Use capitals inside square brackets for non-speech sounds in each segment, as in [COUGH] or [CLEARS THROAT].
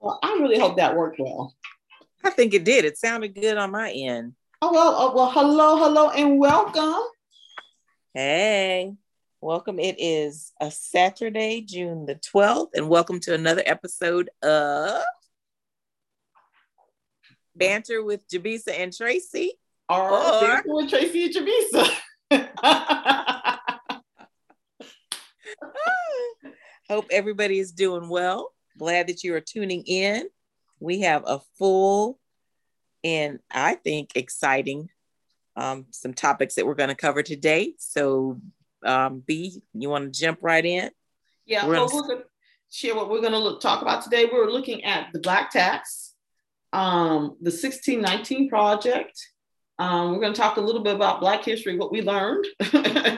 Well, I really hope that worked well. I think it did. It sounded good on my end. Oh well, oh, well, hello, hello, and welcome. Hey, welcome. It is a Saturday, June the 12th, and welcome to another episode of Banter with Jabisa and Tracy. Or, or Banter with Tracy and Jabisa. [LAUGHS] [LAUGHS] Hope everybody is doing well. Glad that you are tuning in. We have a full and I think exciting um, some topics that we're going to cover today. So, um, B, you want to jump right in? Yeah, we're well, gonna... we're going to share what we're going to look, talk about today. We're looking at the Black Tax, um, the 1619 Project. Um, we're going to talk a little bit about Black history, what we learned, [LAUGHS]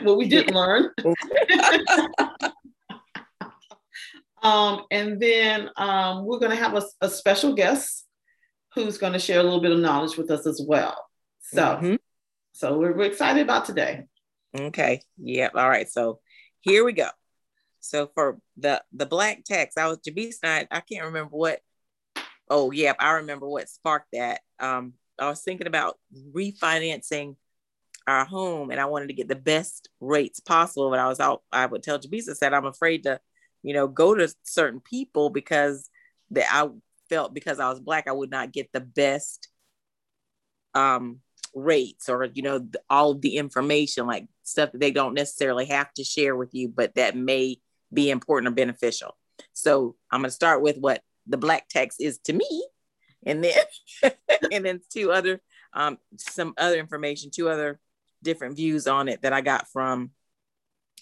what we didn't learn. [LAUGHS] Um, and then um, we're going to have a, a, special guest who's going to share a little bit of knowledge with us as well. So, mm-hmm. so we're, we're excited about today. Okay. Yeah. All right. So here we go. So for the the black tax, I was Jabis I, I can't remember what. Oh yeah, I remember what sparked that. Um, I was thinking about refinancing our home, and I wanted to get the best rates possible. But I was out. I would tell Jabisa said I'm afraid to you know, go to certain people because that I felt because I was black, I would not get the best um rates or you know all the information like stuff that they don't necessarily have to share with you but that may be important or beneficial. So i'm going to start with what the black tax is to me and then [LAUGHS] and then two other um some other information two other different views on it that i got from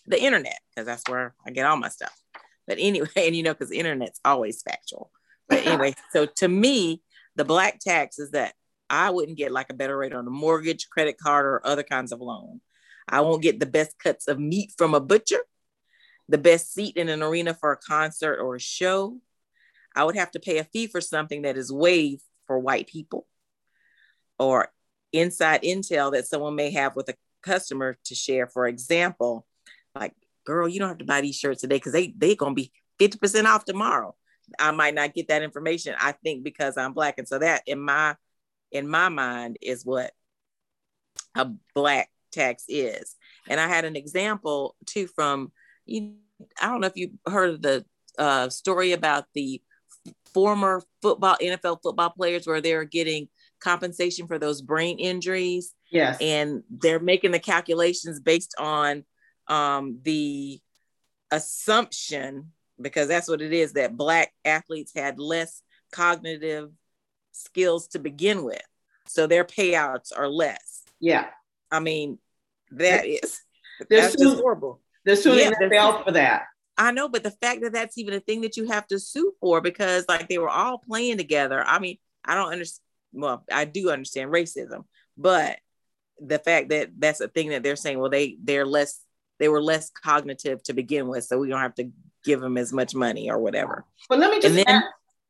the internet because that's where i get all my stuff but anyway, [LAUGHS] and you know, because the internet's always factual. But anyway, [LAUGHS] so to me, the black tax is that I wouldn't get like a better rate on a mortgage, credit card, or other kinds of loan. I won't get the best cuts of meat from a butcher, the best seat in an arena for a concert or a show. I would have to pay a fee for something that is waived for white people or inside intel that someone may have with a customer to share. For example, like girl, you don't have to buy these shirts today because they they gonna be 50% off tomorrow. I might not get that information. I think because I'm black. And so that in my in my mind is what a black tax is. And I had an example too from you I don't know if you heard of the uh, story about the former football NFL football players where they're getting compensation for those brain injuries. Yes. And they're making the calculations based on um, the assumption, because that's what it is, that Black athletes had less cognitive skills to begin with. So their payouts are less. Yeah. I mean, that is, that's just horrible. They're suing yeah, NFL for that. I know, but the fact that that's even a thing that you have to sue for because like they were all playing together. I mean, I don't understand. Well, I do understand racism, but the fact that that's a thing that they're saying, well, they they're less they were less cognitive to begin with, so we don't have to give them as much money or whatever. But let me just then, add,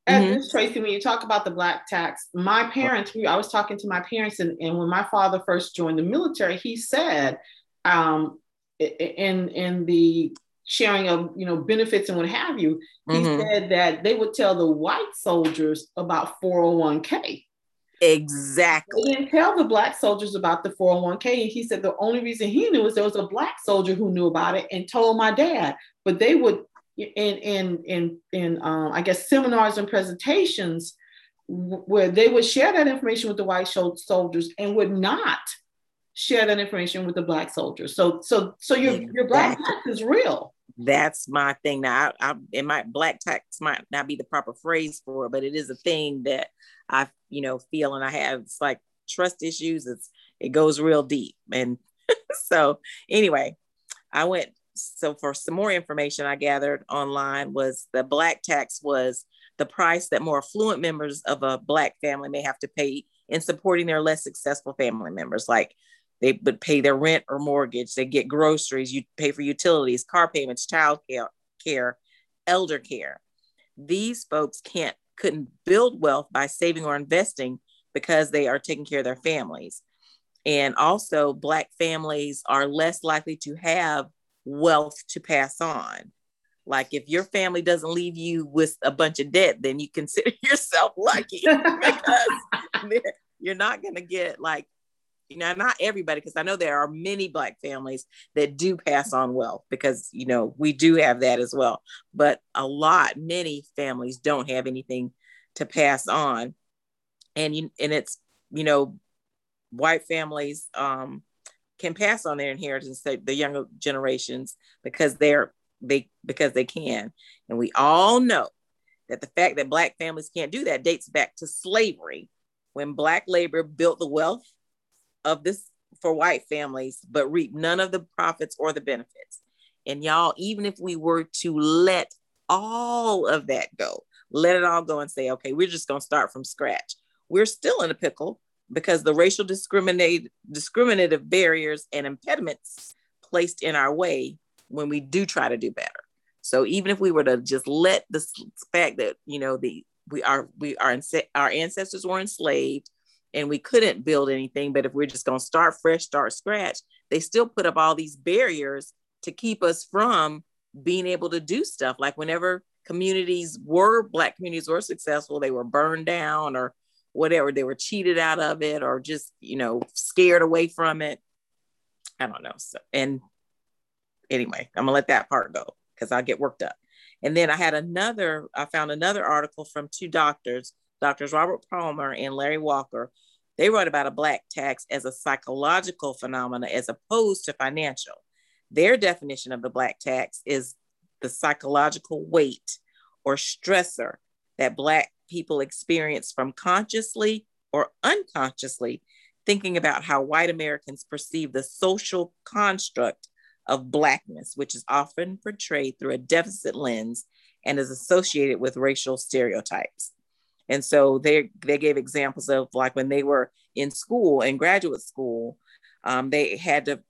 add mm-hmm. this, Tracy. When you talk about the black tax, my parents, we, I was talking to my parents, and, and when my father first joined the military, he said, um, in in the sharing of you know benefits and what have you, he mm-hmm. said that they would tell the white soldiers about 401k. Exactly. He didn't tell the black soldiers about the 401k. And he said the only reason he knew was there was a black soldier who knew about it and told my dad. But they would in in in in um, I guess seminars and presentations where they would share that information with the white soldiers and would not share that information with the black soldiers. So so so your exactly. your black tax is real. That's my thing. Now, I, I, it might black tax might not be the proper phrase for it, but it is a thing that I, you know, feel and I have. It's like trust issues. It's it goes real deep, and [LAUGHS] so anyway, I went. So for some more information, I gathered online was the black tax was the price that more affluent members of a black family may have to pay in supporting their less successful family members, like they would pay their rent or mortgage, they get groceries, you pay for utilities, car payments, child care, care, elder care. These folks can't couldn't build wealth by saving or investing because they are taking care of their families. And also black families are less likely to have wealth to pass on. like if your family doesn't leave you with a bunch of debt, then you consider [LAUGHS] yourself lucky [LAUGHS] because [LAUGHS] you're not going to get like, know, not everybody, because I know there are many Black families that do pass on wealth because, you know, we do have that as well. But a lot, many families don't have anything to pass on. And, you, and it's, you know, white families um, can pass on their inheritance to the younger generations because they're they because they can. And we all know that the fact that black families can't do that dates back to slavery when black labor built the wealth of this for white families but reap none of the profits or the benefits. And y'all, even if we were to let all of that go, let it all go and say, okay, we're just going to start from scratch. We're still in a pickle because the racial discriminate discriminative barriers and impediments placed in our way when we do try to do better. So even if we were to just let the fact that you know the we are we are our ancestors were enslaved and we couldn't build anything, but if we're just going to start fresh, start scratch, they still put up all these barriers to keep us from being able to do stuff. Like whenever communities were black communities were successful, they were burned down or whatever, they were cheated out of it or just you know scared away from it. I don't know. So and anyway, I'm gonna let that part go because I get worked up. And then I had another, I found another article from two doctors, doctors Robert Palmer and Larry Walker. They wrote about a black tax as a psychological phenomenon as opposed to financial. Their definition of the black tax is the psychological weight or stressor that black people experience from consciously or unconsciously thinking about how white Americans perceive the social construct of Blackness, which is often portrayed through a deficit lens and is associated with racial stereotypes. And so they, they gave examples of like when they were in school, in graduate school, um, they had to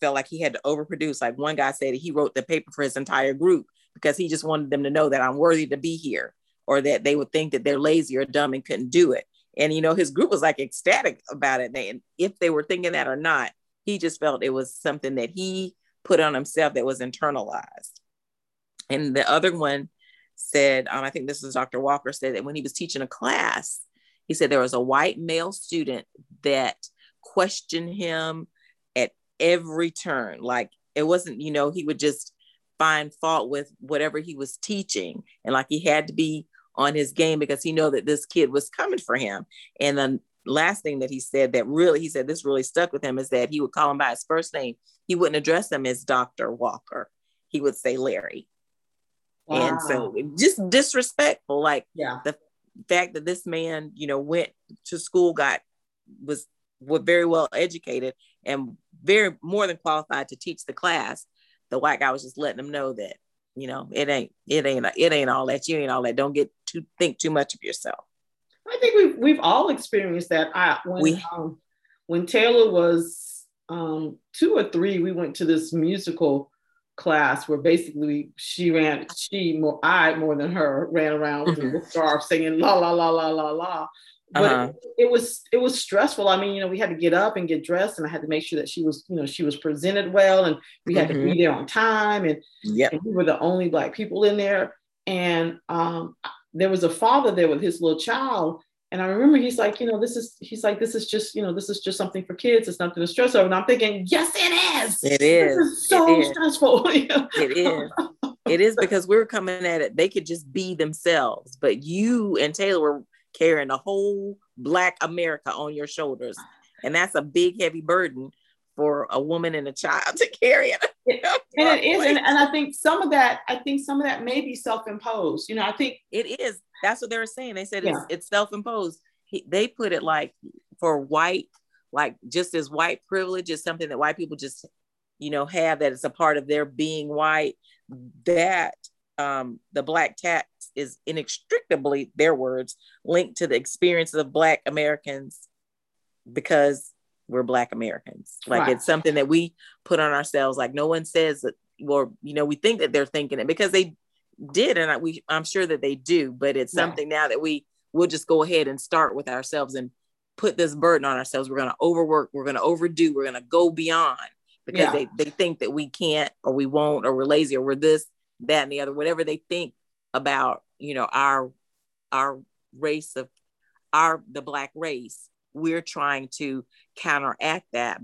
felt like he had to overproduce. Like one guy said he wrote the paper for his entire group because he just wanted them to know that I'm worthy to be here or that they would think that they're lazy or dumb and couldn't do it. And you know, his group was like ecstatic about it. And if they were thinking that or not, he just felt it was something that he put on himself that was internalized. And the other one said, um, I think this is Dr. Walker said that when he was teaching a class, he said there was a white male student that questioned him at every turn. Like it wasn't, you know, he would just find fault with whatever he was teaching. And like he had to be on his game because he know that this kid was coming for him. And then last thing that he said that really, he said this really stuck with him is that he would call him by his first name. He wouldn't address him as Dr. Walker. He would say Larry. Wow. And so just disrespectful. Like yeah. the fact that this man, you know, went to school, got was was very well educated and very more than qualified to teach the class. The white guy was just letting them know that, you know, it ain't, it ain't, it ain't all that. You ain't all that. Don't get to think too much of yourself. I think we've we've all experienced that. I when we, um, when Taylor was um, two or three, we went to this musical class where basically she ran, she more I more than her ran around mm-hmm. with the scarf singing la la la la la la. But uh-huh. it, it, was it was stressful. I mean, you know, we had to get up and get dressed, and I had to make sure that she was, you know, she was presented well, and we had mm-hmm. to be mm-hmm. there on time, and, yep. and we were the only black people in there. And um, there was a father there with his little child. And I remember he's like, you know, this is, he's like, this is just, you know, this is just something for kids. It's nothing to stress over. And I'm thinking, yes, it is. It is. This is so it stressful. [LAUGHS] it is. It is because we're coming at it. They could just be themselves, but you and Taylor were carrying the whole Black America on your shoulders. And that's a big, heavy burden for a woman and a child [LAUGHS] to carry it. [LAUGHS] and it is, and, and I think some of that, I think some of that may be self-imposed. You know, I think it is. That's what they were saying. They said yeah. it's, it's self-imposed. He, they put it like for white, like just as white privilege is something that white people just, you know, have that it's a part of their being white. That um, the black tax is inextricably, their words, linked to the experiences of black Americans because we're black americans like right. it's something that we put on ourselves like no one says that or you know we think that they're thinking it because they did and I, we i'm sure that they do but it's something now that we will just go ahead and start with ourselves and put this burden on ourselves. We're going to overwork we're going to overdo we're going to go beyond because yeah. they, they think that we can't or we won't or we're lazy or we're this that and the other, whatever they think about, you know, our our race of our the black race, we're trying to counteract that.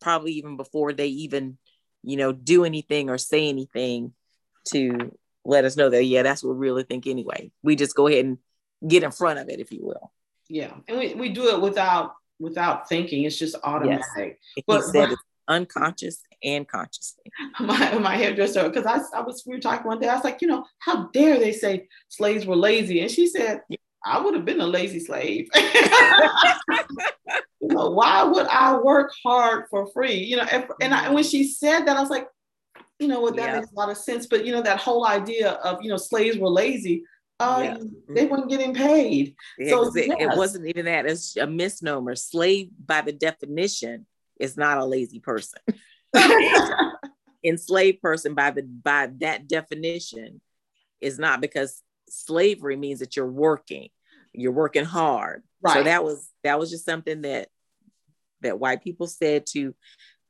Probably even before they even, you know, do anything or say anything to let us know that yeah, that's what we really think anyway. We just go ahead and get in front of it, if you will. Yeah, and we, we do it without without thinking. It's just automatic. Yes. But, but, it's unconscious and consciously. [LAUGHS] My my hairdresser, because I, I was we were talking one day, I was like, you know, how dare they say slaves were lazy? And she said, I would have been a lazy slave. [LAUGHS] you know, why would I work hard for free? You know, and, and, I, and when she said that, I was like, you know what, that yeah. makes a lot of sense. But you know, that whole idea of you know slaves were lazy. Uh, yeah. they weren't getting paid. So it, yes. it wasn't even that. It's a misnomer. Slave, by the definition, is not a lazy person. [LAUGHS] Enslaved person, by the by that definition, is not because slavery means that you're working, you're working hard. Right. So that was that was just something that that white people said to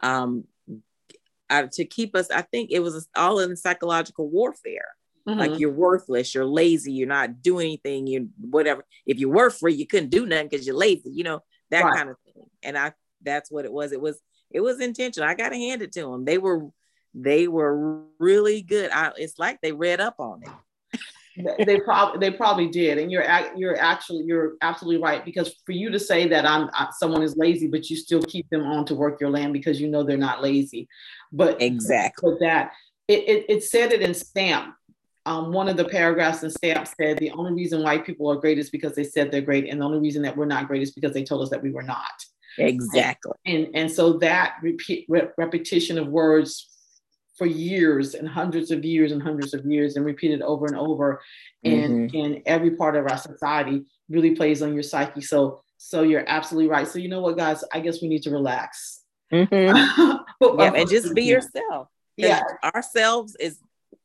um uh, to keep us. I think it was all in psychological warfare Mm-hmm. Like you're worthless, you're lazy, you're not doing anything, you whatever. If you were free, you couldn't do nothing because you're lazy, you know, that right. kind of thing. And I that's what it was. It was it was intentional. I gotta hand it to them. They were they were really good. I, it's like they read up on it. They probably they probably did, and you're you're actually you're absolutely right because for you to say that I'm someone is lazy, but you still keep them on to work your land because you know they're not lazy, but exactly but that it, it, it said it in stamp um, one of the paragraphs in STAMP said the only reason white people are great is because they said they're great, and the only reason that we're not great is because they told us that we were not. Exactly. And and so that repeat, re- repetition of words for years and hundreds of years and hundreds of years and repeated over and over, and mm-hmm. in every part of our society really plays on your psyche. So so you're absolutely right. So you know what, guys? I guess we need to relax. Mm-hmm. [LAUGHS] but, yeah, and just be yourself. Yeah, ourselves is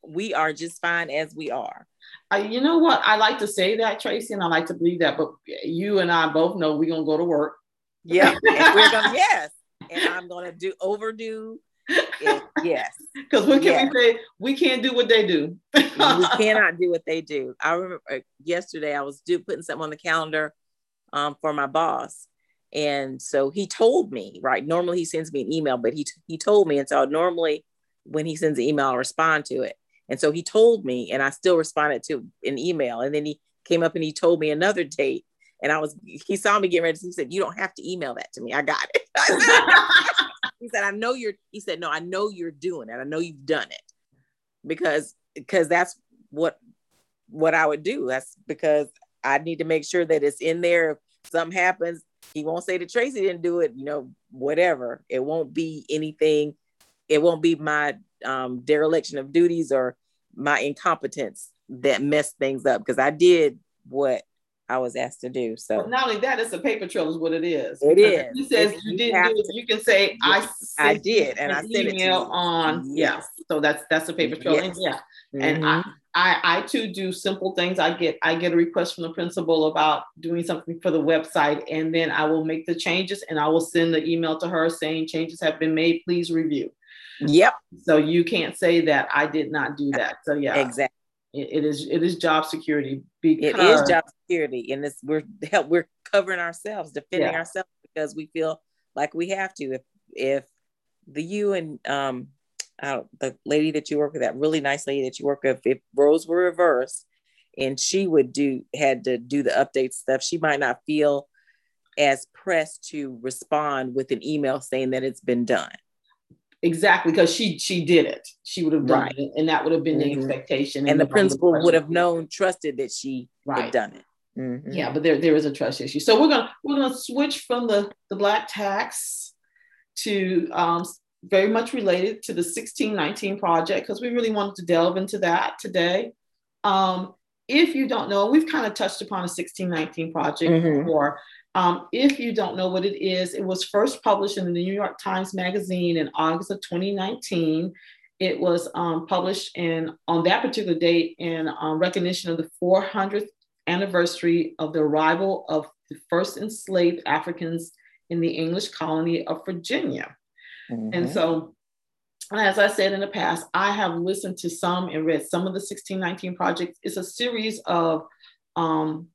we are just fine as we are. You know what? I like to say that, Tracy, and I like to believe that, but you and I both know we're gonna go to work. Yeah, and we're gonna [LAUGHS] yes, and I'm gonna do overdo. It, yes, [LAUGHS] because what can yes. we say? We can't do what they do. we [LAUGHS] cannot do what they do. I remember yesterday I was do, putting something on the calendar um, for my boss, and so he told me right. Normally he sends me an email, but he he told me, and so normally when he sends an email, I'll respond to it. And so he told me, and I still responded to an email. And then he came up and he told me another date. And I was, he saw me getting ready. He said, You don't have to email that to me. I got it. [LAUGHS] he said, I know you're, he said, No, I know you're doing it. I know you've done it because, because that's what, what I would do. That's because I need to make sure that it's in there. If something happens, he won't say that Tracy didn't do it, you know, whatever. It won't be anything. It won't be my um, dereliction of duties or my incompetence that messed things up because I did what I was asked to do. So well, not only that, it's a paper trail is what it is. It is. He says you, you didn't do it. You can say I I did, and I sent email it on. Yes. Yeah. So that's that's a paper trail. Yes. And yeah. Mm-hmm. And I, I I too do simple things. I get I get a request from the principal about doing something for the website, and then I will make the changes and I will send the email to her saying changes have been made. Please review. Yep. So you can't say that I did not do that. So yeah. Exactly. it, it is it is job security because it is job security and it's we're [LAUGHS] help we're covering ourselves defending yeah. ourselves because we feel like we have to if if the you and um the lady that you work with that really nice lady that you work with if roles were reversed and she would do had to do the update stuff she might not feel as pressed to respond with an email saying that it's been done Exactly, because she she did it. She would have done right. it, and that would have been mm-hmm. the expectation. And, and the principal would have known, trusted that she right. had done it. Mm-hmm. Yeah, but there there is a trust issue. So we're gonna we're gonna switch from the the black tax to um, very much related to the 1619 project because we really wanted to delve into that today. Um, if you don't know, we've kind of touched upon a 1619 project mm-hmm. before. Um, if you don't know what it is, it was first published in the New York Times Magazine in August of 2019. It was um, published in on that particular date in um, recognition of the 400th anniversary of the arrival of the first enslaved Africans in the English colony of Virginia. Mm-hmm. And so as I said in the past, I have listened to some and read some of the 1619 projects. It's a series of um,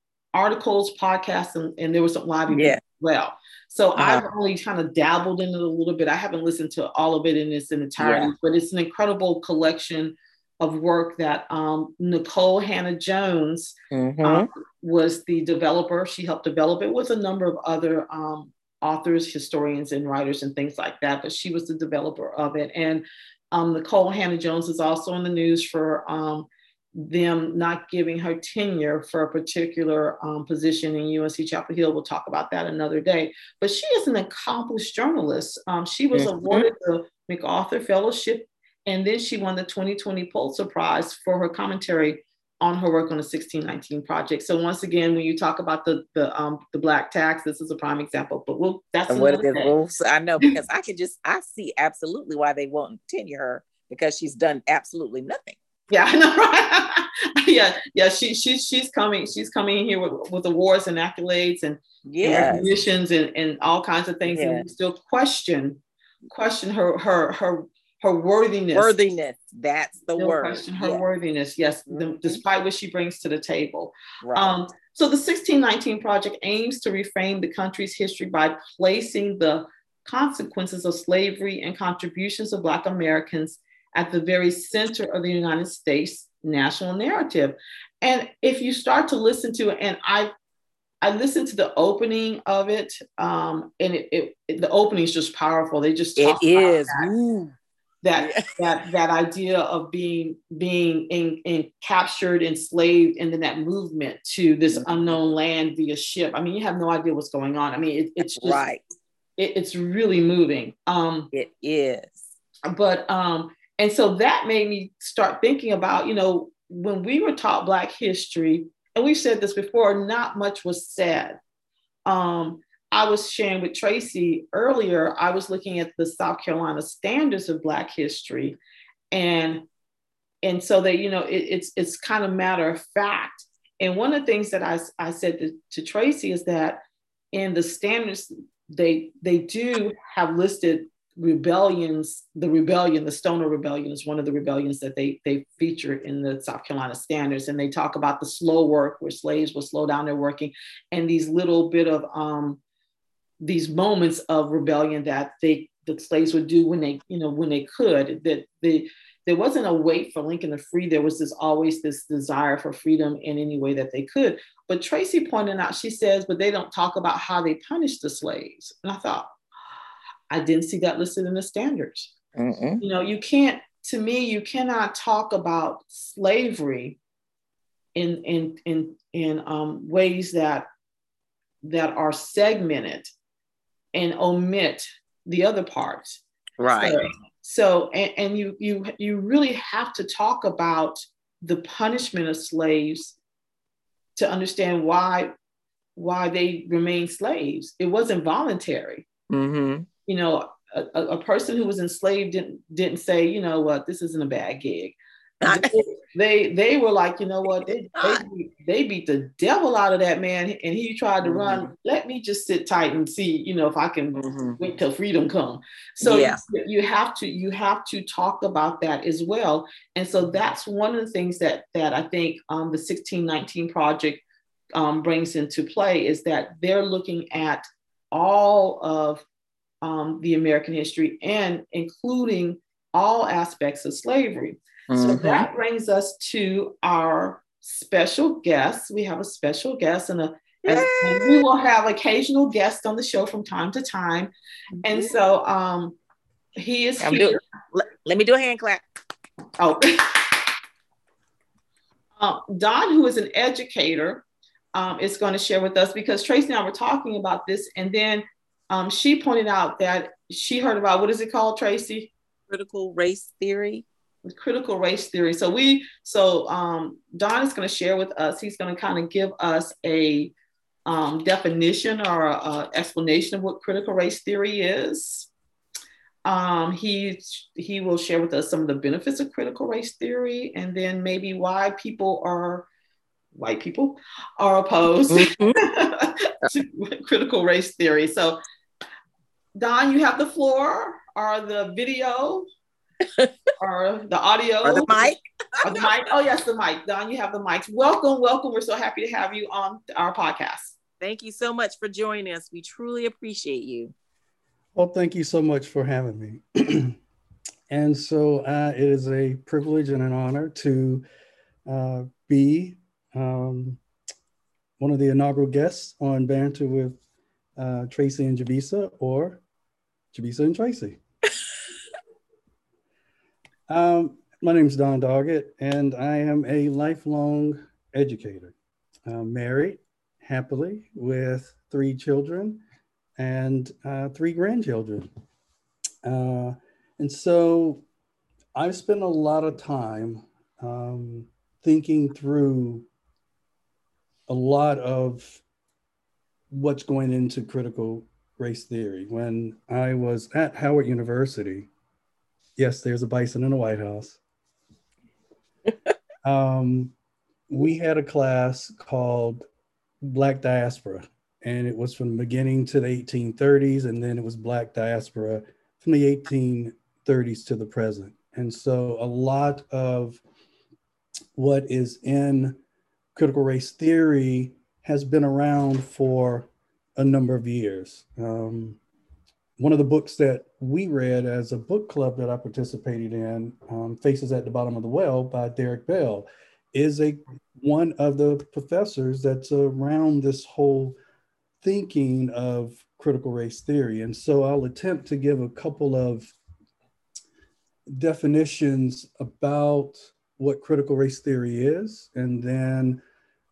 articles, podcasts, and, and there was some live events yeah. as well. So uh-huh. I've only kind of dabbled in it a little bit. I haven't listened to all of it in its entirety, yeah. but it's an incredible collection of work that um, Nikole Hannah-Jones mm-hmm. um, was the developer. She helped develop it with a number of other um, authors, historians, and writers and things like that. But she was the developer of it. And um, Nikole Hannah-Jones is also in the news for um, them not giving her tenure for a particular um, position in UNC Chapel Hill. We'll talk about that another day. But she is an accomplished journalist. Um, she was mm-hmm. awarded the MacArthur Fellowship, and then she won the 2020 Pulitzer Prize for her commentary on her work on the 1619 project. So once again, when you talk about the the um the black tax, this is a prime example. But we'll that's and what are the rules? I know [LAUGHS] because I can just I see absolutely why they won't tenure her because she's done absolutely nothing. Yeah, [LAUGHS] I know, right? yeah, yeah. She she's she's coming. She's coming in here with, with awards and accolades and, yeah, recognitions and, and all kinds of things. And we still question question her her her her worthiness. Worthiness. That's the no word. Question her yeah. worthiness. Yes, mm-hmm. the, despite what she brings to the table. Right. Um, so the 1619 project aims to reframe the country's history by placing the consequences of slavery and contributions of Black Americans at the very center of the United States national narrative. And if you start to listen to it, and I I listened to the opening of it, um, and it, it, it, the opening is just powerful. They just it is that, that, yeah. [LAUGHS] that that idea of being being in, in captured, enslaved, and then that movement to this mm-hmm. unknown land via ship. I mean, you have no idea what's going on. I mean, it, it's just, right. it's really moving. Um, it is. But um, and so that made me start thinking about, you know, when we were taught Black history, and we've said this before, not much was said. Um, I was sharing with Tracy earlier, I was looking at the South Carolina standards of Black history. And and so that you know it, it's it's kind of matter of fact and one of the things that i, I said to, to tracy is that in the standards they they do have listed rebellions, the rebellion, the Stono Rebellion is one of the rebellions that they they feature in the South Carolina standards, and they talk about the slow work where slaves will slow down their working, and these little bit of um, these moments of rebellion that they the slaves would do when they you know when they could that the there wasn't a wait for Lincoln to free. There was this always this desire for freedom in any way that they could. But Tracy pointed out, she says, but they don't talk about how they punished the slaves. And I thought, I didn't see that listed in the standards. Mm-mm. You know, you can't, to me, you cannot talk about slavery in in in in um, ways that that are segmented and omit the other parts. Right. So, so and, and you you you really have to talk about the punishment of slaves to understand why why they remain slaves. It wasn't voluntary. Mm-hmm you know, a, a, person who was enslaved didn't didn't say, you know what, this isn't a bad gig. [LAUGHS] they, they, they were like, you know what, they, they, they, beat the devil out of that man, and he tried to mm-hmm. run. Let me just sit tight and see, you know, if I can mm-hmm. wait till freedom come. So yeah. you, you have to you have to talk about that as well. And so that's one of the things that that I think um, the 1619 project um, brings into play is that they're looking at all of um, the American history and including all aspects of slavery. Mm-hmm. So that brings us to our special guest. We have a special guest and a and we will have occasional guests on the show from time to time. Mm-hmm. And so um, he is here. Do, let, let, me do a hand clap. Oh. [LAUGHS] uh, Don, who is an educator, um, is going to share with us because Tracy and I were talking about this. And then um, she pointed out that she heard about what is it called, Tracy? Critical race theory. Critical race theory. So we, so um, Don is going to share with us. He's going to kind of give us a um, definition or a, explanation of what critical race theory is. Um, he he will share with us some of the benefits of critical race theory, and then maybe why people are white people are opposed mm-hmm. [LAUGHS] to critical race theory. So Don, you have the floor or the video. [LAUGHS] or the audio or the mic. or the mic. Oh yes, the mic. Don, you have the mics. Welcome, welcome. We're so happy to have you on our podcast. Thank you so much for joining us. We truly appreciate you. Well, thank you so much for having me. [CLEARS THROAT] and so uh, it is a privilege and an honor to uh, be um, one of the inaugural guests on Banter with uh, Tracy and Javisa or Javisa and Tracy. [LAUGHS] um, my name is Don Doggett, and I am a lifelong educator. I'm married happily with three children and uh, three grandchildren. Uh, and so I've spent a lot of time um, thinking through a lot of what's going into critical race theory. When I was at Howard University, yes, there's a bison in the White House. [LAUGHS] um, we had a class called Black Diaspora, and it was from the beginning to the 1830s, and then it was Black Diaspora from the 1830s to the present. And so a lot of what is in critical race theory has been around for a number of years. Um, one of the books that we read as a book club that I participated in, um, Faces at the Bottom of the Well by Derek Bell, is a one of the professors that's around this whole thinking of critical race theory. And so I'll attempt to give a couple of definitions about what critical race theory is, and then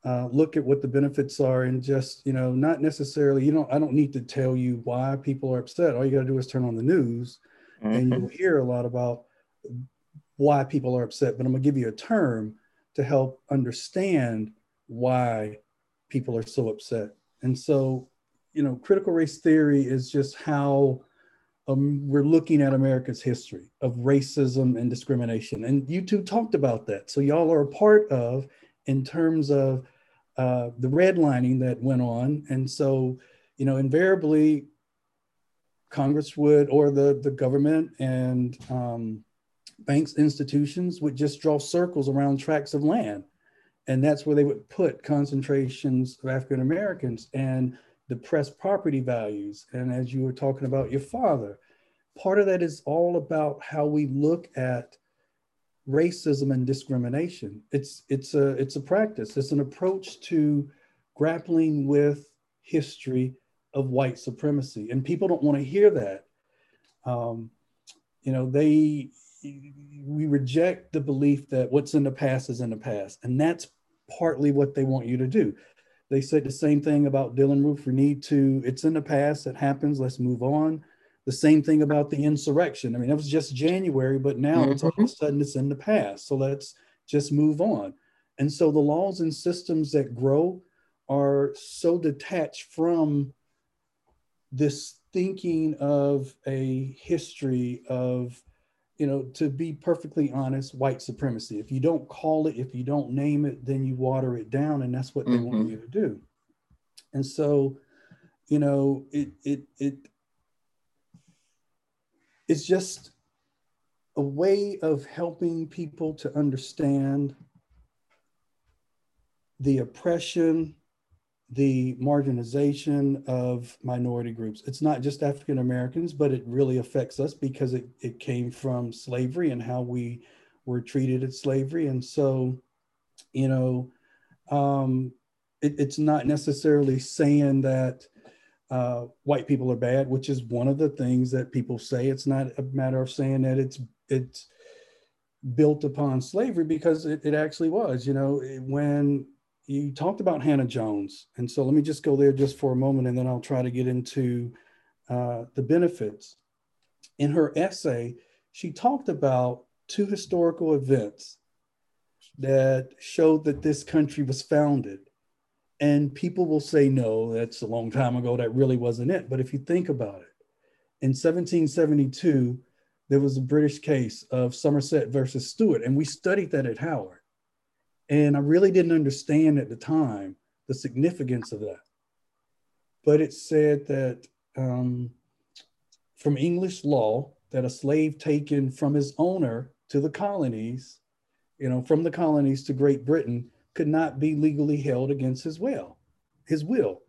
uh, look at what the benefits are and just you know not necessarily you know i don't need to tell you why people are upset. All you got to do is turn on the news mm-hmm. and you'll hear a lot about why people are upset but i'm going to give you a term to help understand why people are so upset. And so you know critical race theory is just how um, we're looking at america's history of racism and discrimination. And you two talked about that. So y'all are a part of in terms of uh, the redlining that went on. And so, you know, invariably, Congress would, or the, the government and um, banks, institutions would just draw circles around tracts of land. And that's where they would put concentrations of African Americans and depress property values. And as you were talking about your father, part of that is all about how we look at racism and discrimination. It's it's a it's a practice. It's an approach to grappling with history of white supremacy, and people don't want to hear that. Um, you know, they we reject the belief that what's in the past is in the past, and that's partly what they want you to do. They said the same thing about Dylann Roof. We need to. It's in the past. It happens. Let's move on. The same thing about the insurrection. I mean, that was just January, but now mm-hmm. it's all of a mm-hmm. sudden it's in the past. So let's just move on. And so the laws and systems that grow are so detached from this thinking of a history of, you know, to be perfectly honest, white supremacy. If you don't call it, if you don't name it, then you water it down, and that's what they mm-hmm. want you to do. And so, you know, it it it it's just a way of helping people to understand the oppression, the marginalization of minority groups. It's not just African Americans, but it really affects us because it, it came from slavery and how we were treated at slavery. And so, you know, um, it, it's not necessarily saying that uh, white people are bad, which is one of the things that people say. It's not a matter of saying that it's it's built upon slavery because it, it actually was. You know, when you talked about Hannah Jones, and so let me just go there just for a moment, and then I'll try to get into uh, the benefits. In her essay, she talked about two historical events that showed that this country was founded and people will say, no, that's a long time ago. That really wasn't it. But if you think about it, in 1772, there was a British case of Somerset versus Stewart, and we studied that at Howard. And I really didn't understand at the time the significance of that. But it said that um, from English law, that a slave taken from his owner to the colonies, you know, from the colonies to Great Britain could not be legally held against his will, his will.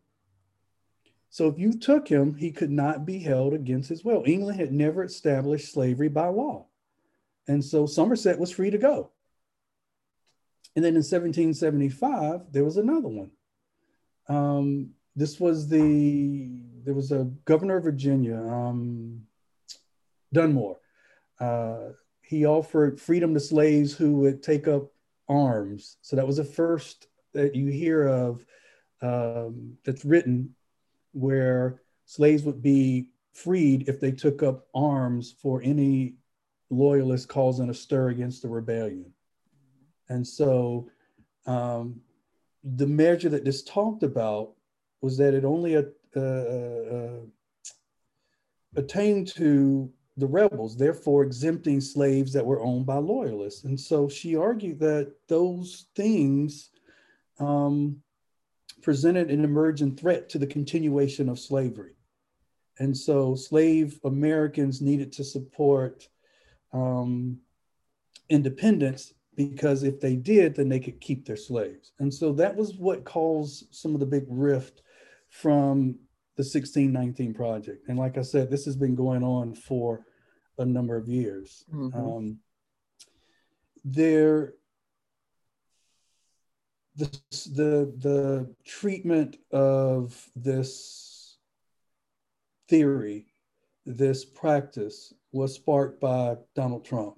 So if you took him, he could not be held against his will. England had never established slavery by law. And so Somerset was free to go. And then in 1775, there was another one. Um, this was the, there was a governor of Virginia, um, Dunmore. Uh, he offered freedom to slaves who would take up arms. So that was the first that you hear of um, that's written where slaves would be freed if they took up arms for any loyalist causing a stir against the rebellion. And so um, the measure that this talked about was that it only uh, uh, attained to the rebels, therefore exempting slaves that were owned by loyalists. And so she argued that those things um, presented an emergent threat to the continuation of slavery. And so slave Americans needed to support um, independence because if they did, then they could keep their slaves. And so that was what caused some of the big rift from the 1619 project. And like I said, this has been going on for a number of years. Mm-hmm. Um, there, the, the, the treatment of this theory, this practice was sparked by Donald Trump.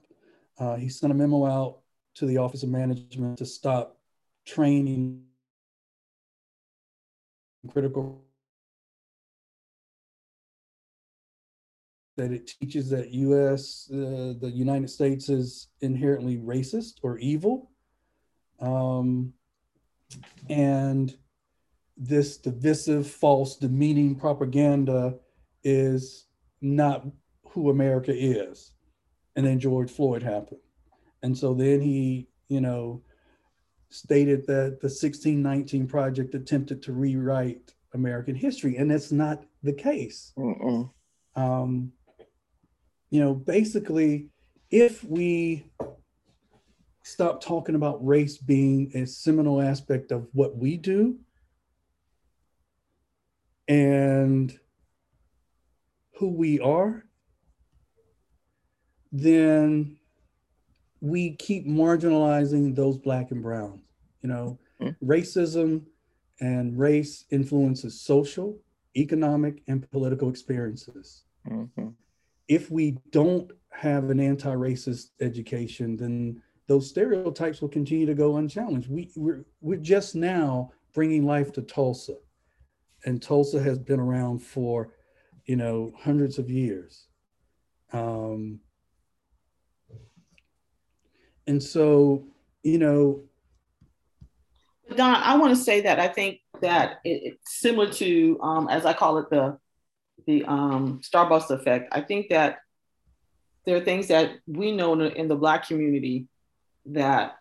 Uh, he sent a memo out to the Office of Management to stop training critical that it teaches that U.S. Uh, the United States is inherently racist or evil, um, and this divisive, false, demeaning propaganda is not who America is. And then George Floyd happened. And so then he, you know, stated that the 1619 Project attempted to rewrite American history, and that's not the case. Um, you know, basically, if we stop talking about race being a seminal aspect of what we do and who we are, then we keep marginalizing those black and browns. You know, mm-hmm. racism and race influences social, economic, and political experiences. Mm-hmm. If we don't have an anti-racist education, then those stereotypes will continue to go unchallenged. We, we're, we're just now bringing life to Tulsa, and Tulsa has been around for, you know, hundreds of years. Um, and so, you know. Don, I want to say that I think that it, it's similar to, um, as I call it, the the um, Starbucks effect. I think that there are things that we know in the, Black community that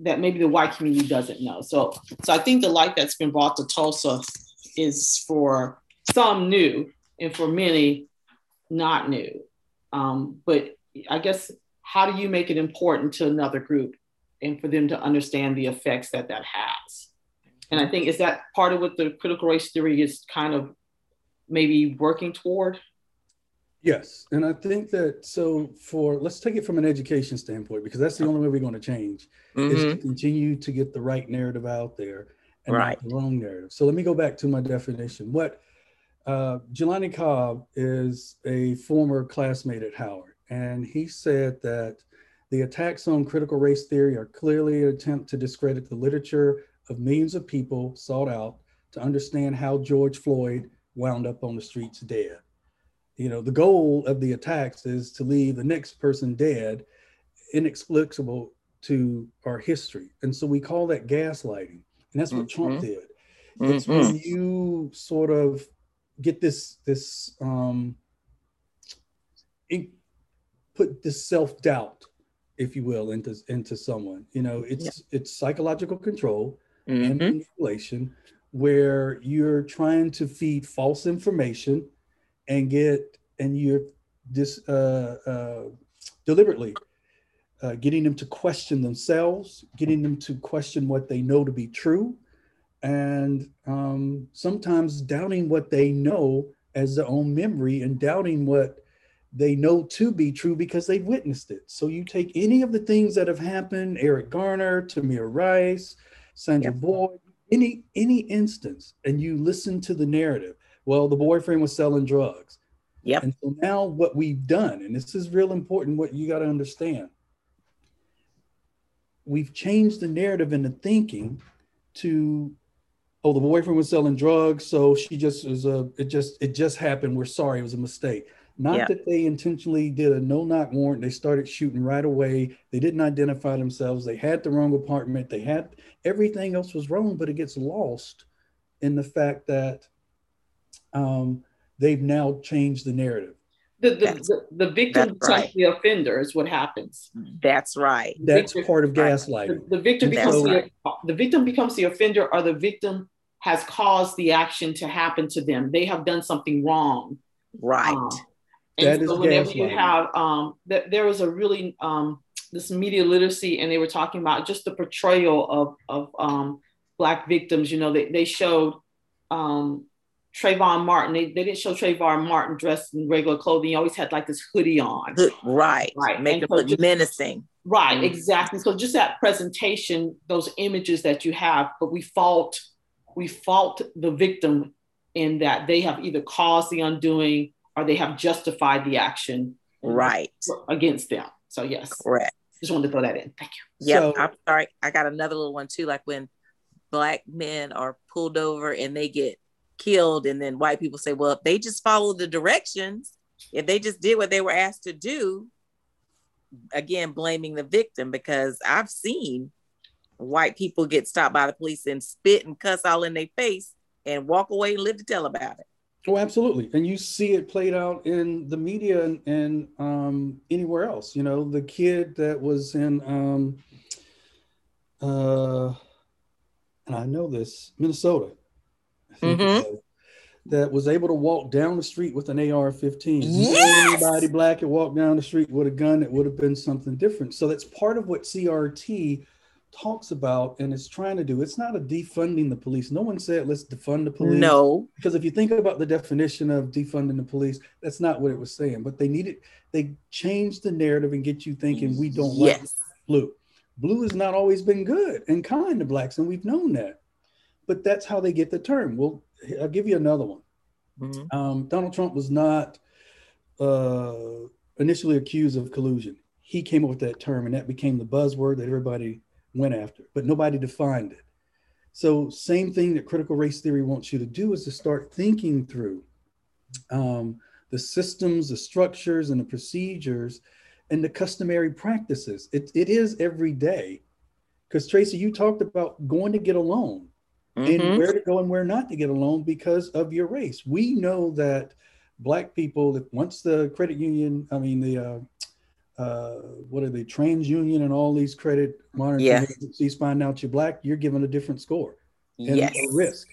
that maybe the white community doesn't know. So, so I think the light that's been brought to Tulsa is for some new and for many not new. Um, but I guess how do you make it important to another group and for them to understand the effects that that has and i think is that part of what the critical race theory is kind of maybe working toward yes and i think that so for let's take it from an education standpoint because that's the only way we're going to change mm-hmm. is to mm-hmm. continue to get the right narrative out there and right. not the wrong narrative so let me go back to my definition what uh, Jelani Cobb is a former classmate at Howard and he said that the attacks on critical race theory are clearly an attempt to discredit the literature of millions of people sought out to understand how George Floyd wound up on the streets dead. You know, the goal of the attacks is to leave the next person dead, inexplicable to our history. And so we call that gaslighting. And that's what mm-hmm. Trump did. Mm-hmm. It's when you sort of get this, this, um, put this self-doubt if you will into into someone you know it's yeah. it's psychological control mm-hmm. and manipulation where you're trying to feed false information and get and you're just uh, uh, deliberately uh, getting them to question themselves, getting them to question what they know to be true, and um, sometimes doubting what they know as their own memory and doubting what they know to be true because they've witnessed it. So you take any of the things that have happened, Eric Garner, Tamir Rice, Sandra yep. Boyd, any any instance, and you listen to the narrative. Well, the boyfriend was selling drugs. yeah And so now what we've done, and this is real important, what you got to understand, we've changed the narrative and the thinking to oh the boyfriend was selling drugs so she just was a it just it just happened we're sorry it was a mistake not yeah. that they intentionally did a no knock warrant. They started shooting right away. They didn't identify themselves. They had the wrong apartment. They had everything else was wrong, but it gets lost in the fact that um, they've now changed the narrative. The, the, the, the, victim becomes right. the offender is what happens. That's right. That's victim, part of gaslighting. The, the victim becomes the, the victim becomes the offender or the victim has caused the action to happen to them. They have done something wrong. Right. Um, and that so whenever you have um, that there was a really um, this media literacy, and they were talking about just the portrayal of of um, black victims. You know, they they showed um, Trayvon Martin. They, they didn't show Trayvon Martin dressed in regular clothing. He always had like this hoodie on. Right. Right. Make it look menacing. Right. Mm-hmm. Exactly. So just that presentation, those images that you have, but we fault we fault the victim in that they have either caused the undoing or they have justified the action right against them. So yes, correct. Just wanted to throw that in. Thank you. Yeah, so, I'm sorry. I got another little one too. Like when black men are pulled over and they get killed, and then white people say, "Well, if they just follow the directions, if they just did what they were asked to do," again blaming the victim because I've seen white people get stopped by the police and spit and cuss all in their face and walk away and live to tell about it. Oh, absolutely. And you see it played out in the media and, and um, anywhere else. You know, the kid that was in, um, uh, and I know this, Minnesota, mm-hmm. that was able to walk down the street with an AR 15. Yes! Anybody black had walk down the street with a gun, it would have been something different. So that's part of what CRT talks about and is trying to do. It's not a defunding the police. No one said let's defund the police. No. Because if you think about the definition of defunding the police, that's not what it was saying. But they needed they changed the narrative and get you thinking we don't yes. like blue. Blue has not always been good and kind to blacks, and we've known that. But that's how they get the term. Well, I'll give you another one. Mm-hmm. Um, Donald Trump was not uh, initially accused of collusion. He came up with that term, and that became the buzzword that everybody went after, but nobody defined it. So, same thing that critical race theory wants you to do is to start thinking through um, the systems, the structures, and the procedures, and the customary practices. It, it is every day. Because, Tracy, you talked about going to get a loan mm-hmm. and where to go and where not to get a loan because of your race. We know that Black people, once the credit union, I mean, the uh, uh, what are they, TransUnion and all these credit monitoring yeah. agencies find out you're black, you're given a different score and yes. a risk.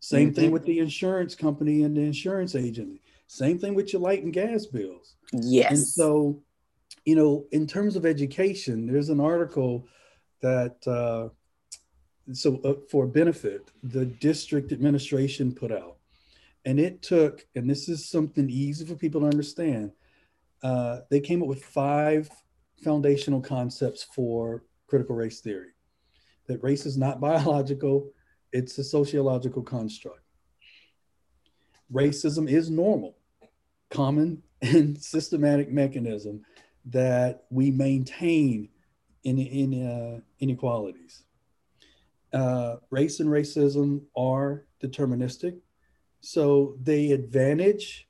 Same mm-hmm. thing with the insurance company and the insurance agent. Same thing with your light and gas bills. Yes. And so, you know, in terms of education, there's an article that, uh, so uh, for benefit, the district administration put out. And it took, and this is something easy for people to understand, uh, they came up with five foundational concepts for critical race theory that race is not [LAUGHS] biological, it's a sociological construct. Racism is normal, common, [LAUGHS] and systematic mechanism that we maintain in, in uh, inequalities. Uh, race and racism are deterministic, so they advantage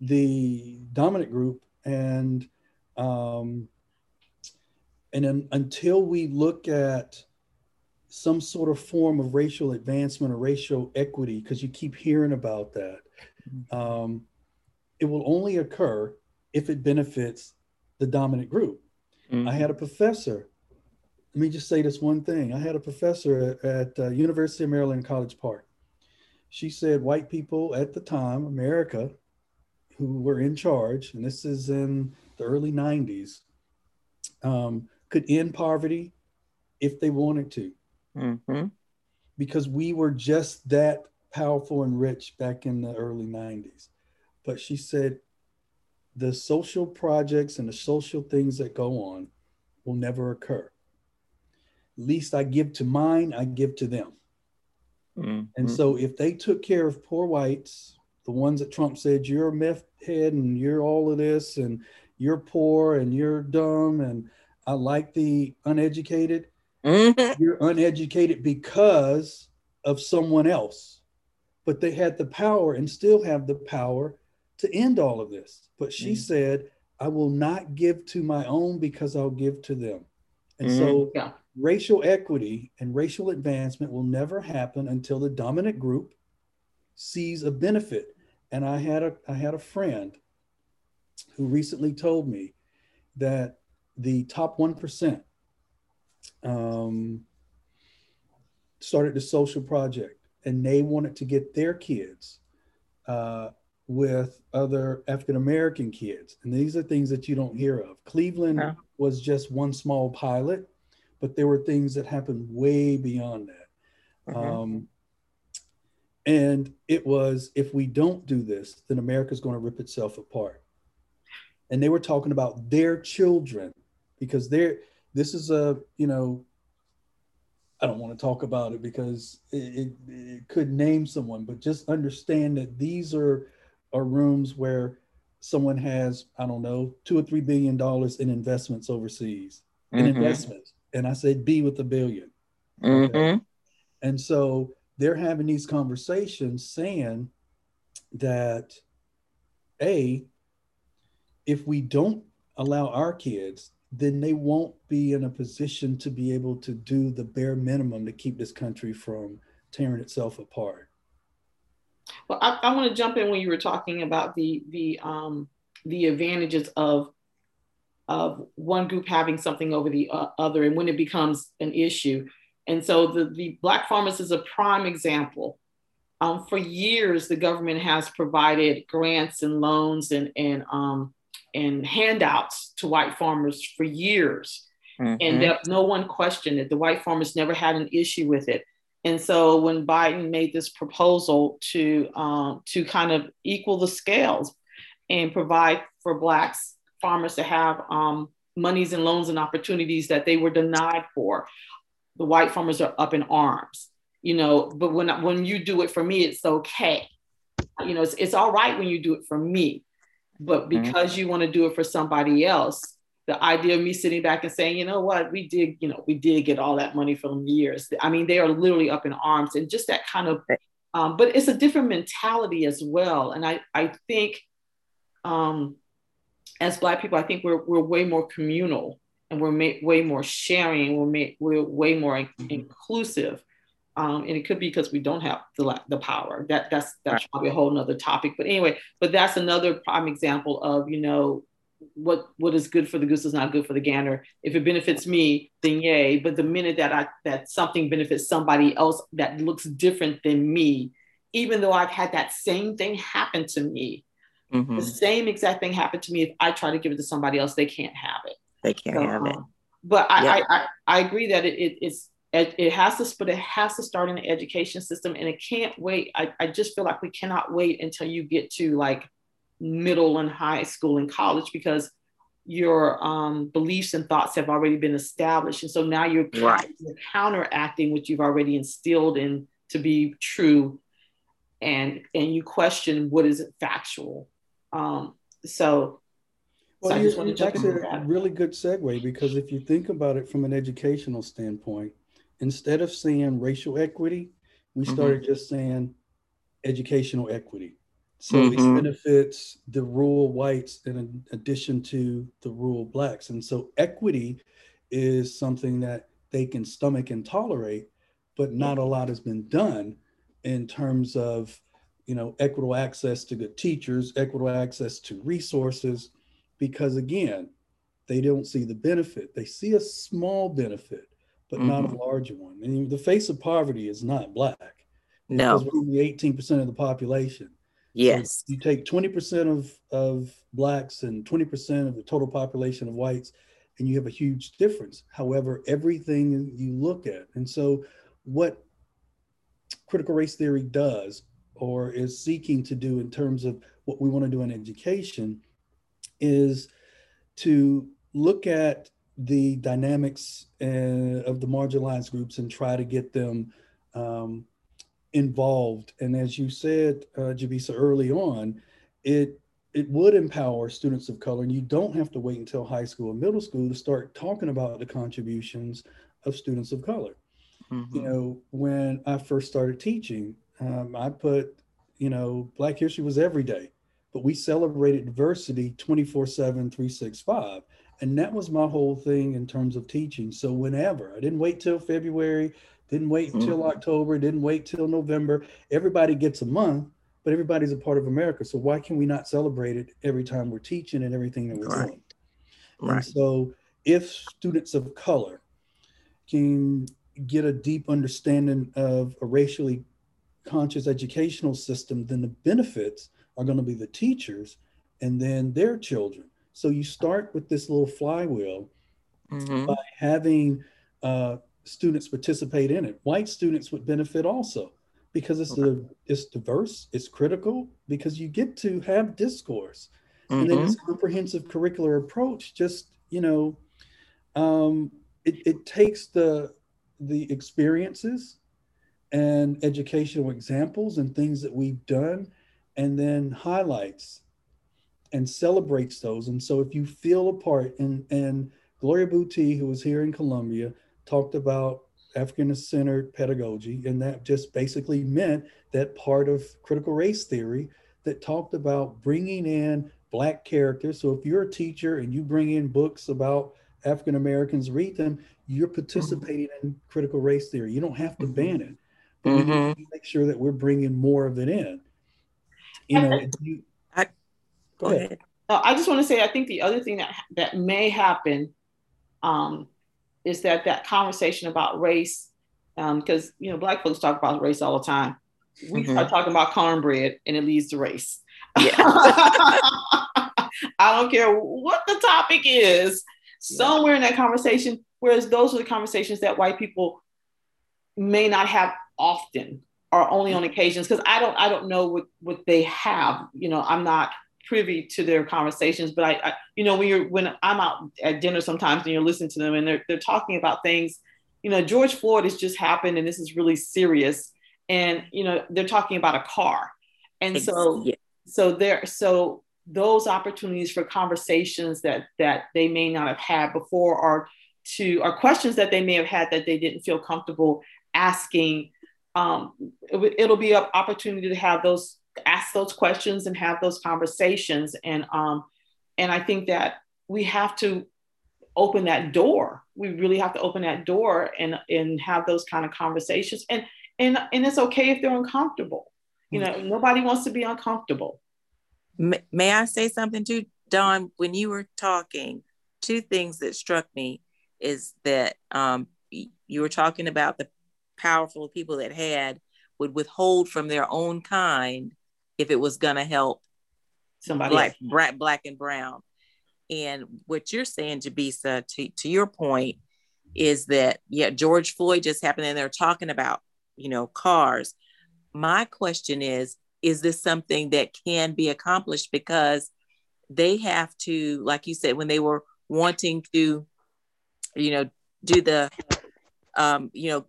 the dominant group and um, and then until we look at some sort of form of racial advancement or racial equity, because you keep hearing about that, um, it will only occur if it benefits the dominant group. Mm-hmm. I had a professor. Let me just say this one thing. I had a professor at, at uh, University of Maryland College Park. She said white people at the time, America, who were in charge, and this is in the early 90s, um, could end poverty if they wanted to. Mm-hmm. Because we were just that powerful and rich back in the early 90s. But she said the social projects and the social things that go on will never occur. Least I give to mine, I give to them. Mm-hmm. And so if they took care of poor whites, the ones that Trump said, you're a meth head and you're all of this and you're poor and you're dumb and I like the uneducated. Mm-hmm. You're uneducated because of someone else. But they had the power and still have the power to end all of this. But she mm-hmm. said, I will not give to my own because I'll give to them. And mm-hmm. so yeah. racial equity and racial advancement will never happen until the dominant group sees a benefit. And I had a I had a friend who recently told me that the top 1% um, started the social project and they wanted to get their kids uh, with other African American kids. And these are things that you don't hear of. Cleveland yeah. was just one small pilot, but there were things that happened way beyond that. Mm-hmm. Um, and it was if we don't do this, then America's going to rip itself apart. And they were talking about their children because they're this is a you know I don't want to talk about it because it, it, it, could name someone, but just understand that these are are rooms where someone has I don't know two or three billion dollars in investments overseas mm-hmm. in investments, and I said B with a 1000000000 mm-hmm. and so they're having these conversations saying that a if we don't allow our kids then they won't be in a position to be able to do the bare minimum to keep this country from tearing itself apart. Well, I, I want to jump in when you were talking about the the um, the advantages of of one group having something over the uh, other, and when it becomes an issue. And so the the Black farmers is a prime example. Um, for years, the government has provided grants and loans and and um, and handouts to white farmers for years. Mm-hmm. And that no one questioned it. The white farmers never had an issue with it. And so when Biden made this proposal to um, to kind of equal the scales and provide for blacks farmers to have um, monies and loans and opportunities that they were denied for, the white farmers are up in arms. You know, but when when you do it for me, it's okay. You know, it's, it's all right when you do it for me. But mm-hmm. because mm-hmm. you want to do it for somebody else, the idea of me sitting back and saying, you know what, we did, you know, we did get all that money from years. I mean, they are literally up in arms and just that kind of, um, but it's a different mentality as well. And I, I think um, as Black people, I think we're, we're way more communal and we're ma- way more sharing. We're, ma- we're way more mm-hmm. inclusive. Um, and it could be because we don't have the, the power. That that's that's right. probably a whole nother topic. But anyway, but that's another prime example of you know what what is good for the goose is not good for the gander. If it benefits me, then yay. But the minute that I that something benefits somebody else that looks different than me, even though I've had that same thing happen to me, mm-hmm. the same exact thing happened to me. If I try to give it to somebody else, they can't have it. They can't so, have it. Um, but I. I, I, I agree that it, it, it's it has to but it has to start in the education system and it can't wait I, I just feel like we cannot wait until you get to like middle and high school and college because your um, beliefs and thoughts have already been established and so now you're, right. you're counteracting what you've already instilled in to be true and and you question what is factual um, so well, so I just want to jump a really good segue because if you think about it from an educational standpoint, instead of saying racial equity, we mm-hmm. started mm-hmm. just saying educational equity. So mm-hmm. it benefits the rural whites in addition to the rural blacks. And so equity is something that they can stomach and tolerate, but not a lot has been done in terms of you know equitable access to good teachers, equitable access to resources, because again, they don't see the benefit. They see a small benefit but mm-hmm. not a mm-hmm. one. And the face of poverty is not black. No, because we're 18% of the population. Yes. So you take 20% of, of blacks and 20% of the total population of whites, and you have a huge difference. However, everything you look at. And so what critical race theory does or is seeking to do in terms of what we want to do in education is to look at the dynamics uh, of the marginalized groups and try to get them um, involved. And as you said, uh, Javisa, early on, it it would empower students of color, and you don't have to wait until high school or middle school to start talking about the contributions of students of color. Mm-hmm. You know, when I first started teaching, um, I put, you know, Black History was every day, but we celebrated diversity 24 7, 365. And that was my whole thing in terms of teaching. So whenever I didn't wait till February, didn't wait until mm-hmm. October, didn't wait till November. Everybody gets a month, but everybody's a part of America. So why can we not celebrate it every time we're teaching and everything that we're right. doing? Right. And so if students of color can get a deep understanding of a racially conscious educational system, then the benefits are going to be the teachers and then their children. So you start with this little flywheel mm-hmm. by having uh, students participate in it. White students would benefit also because it's okay. it's diverse, it's critical because you get to have discourse, mm-hmm. and then this mm-hmm. comprehensive curricular approach. Just you know, um, it, it takes the the experiences and educational examples and things that we've done, and then highlights and celebrates those. And so if you feel a part, and and Gloria Boutte, who was here in Columbia, talked about African centered pedagogy, and that just basically meant that part of critical race theory that talked about bringing in Black characters. So if you're a teacher and you bring in books about African Americans, read them, you're participating mm-hmm. in critical race theory. You don't have to ban it, but mm-hmm. we need to make sure that we're bringing more of it in. You know, you, I, go ahead. I just want to say, I think the other thing that that may happen um, is that that conversation about race, because um, you know black folks talk about race all the time. We mm-hmm. start talking about cornbread and it leads to race. Yeah. [LAUGHS] I don't care what the topic is. Yeah. Somewhere in that conversation, whereas those are the conversations that white people may not have often or only on occasions because i don't i don't know what what they have you know i'm not privy to their conversations, but I, I, you know, when you're when I'm out at dinner sometimes and you're listening to them and they're they're talking about things, you know, George Floyd has just happened and this is really serious, and you know they're talking about a car, and so yeah. so there so those opportunities for conversations that that they may not have had before or to or questions that they may have had that they didn't feel comfortable asking um, it, will be an opportunity to have those ask those questions and have those conversations. And um and i think that we have to open that door. We really have to open that door and and have those kind of conversations. And and and it's okay if they're uncomfortable. You know nobody wants to be uncomfortable. May, may i say something too? Don when you were talking two things that struck me is that um you were talking about the powerful people that had would withhold from their own kind if it was going to help somebody black, black, black and brown. And what you're saying, Jabisa, to, to your point, is that yeah, George Floyd just happened, and they're talking about you know cars. My question is, is this something that can be accomplished because they have to, like you said, when they were wanting to, you know, do the, um, you know,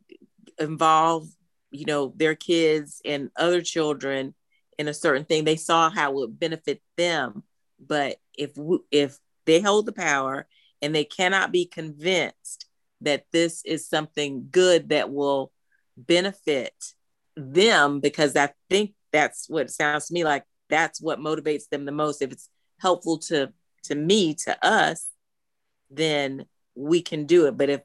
involve, you know, their kids and other children in a certain thing, they saw how it would benefit them. But if if they hold the power and they cannot be convinced that this is something good that will benefit them, because I think that's what sounds to me like that's what motivates them the most. If it's helpful to to me, to us, then we can do it. But if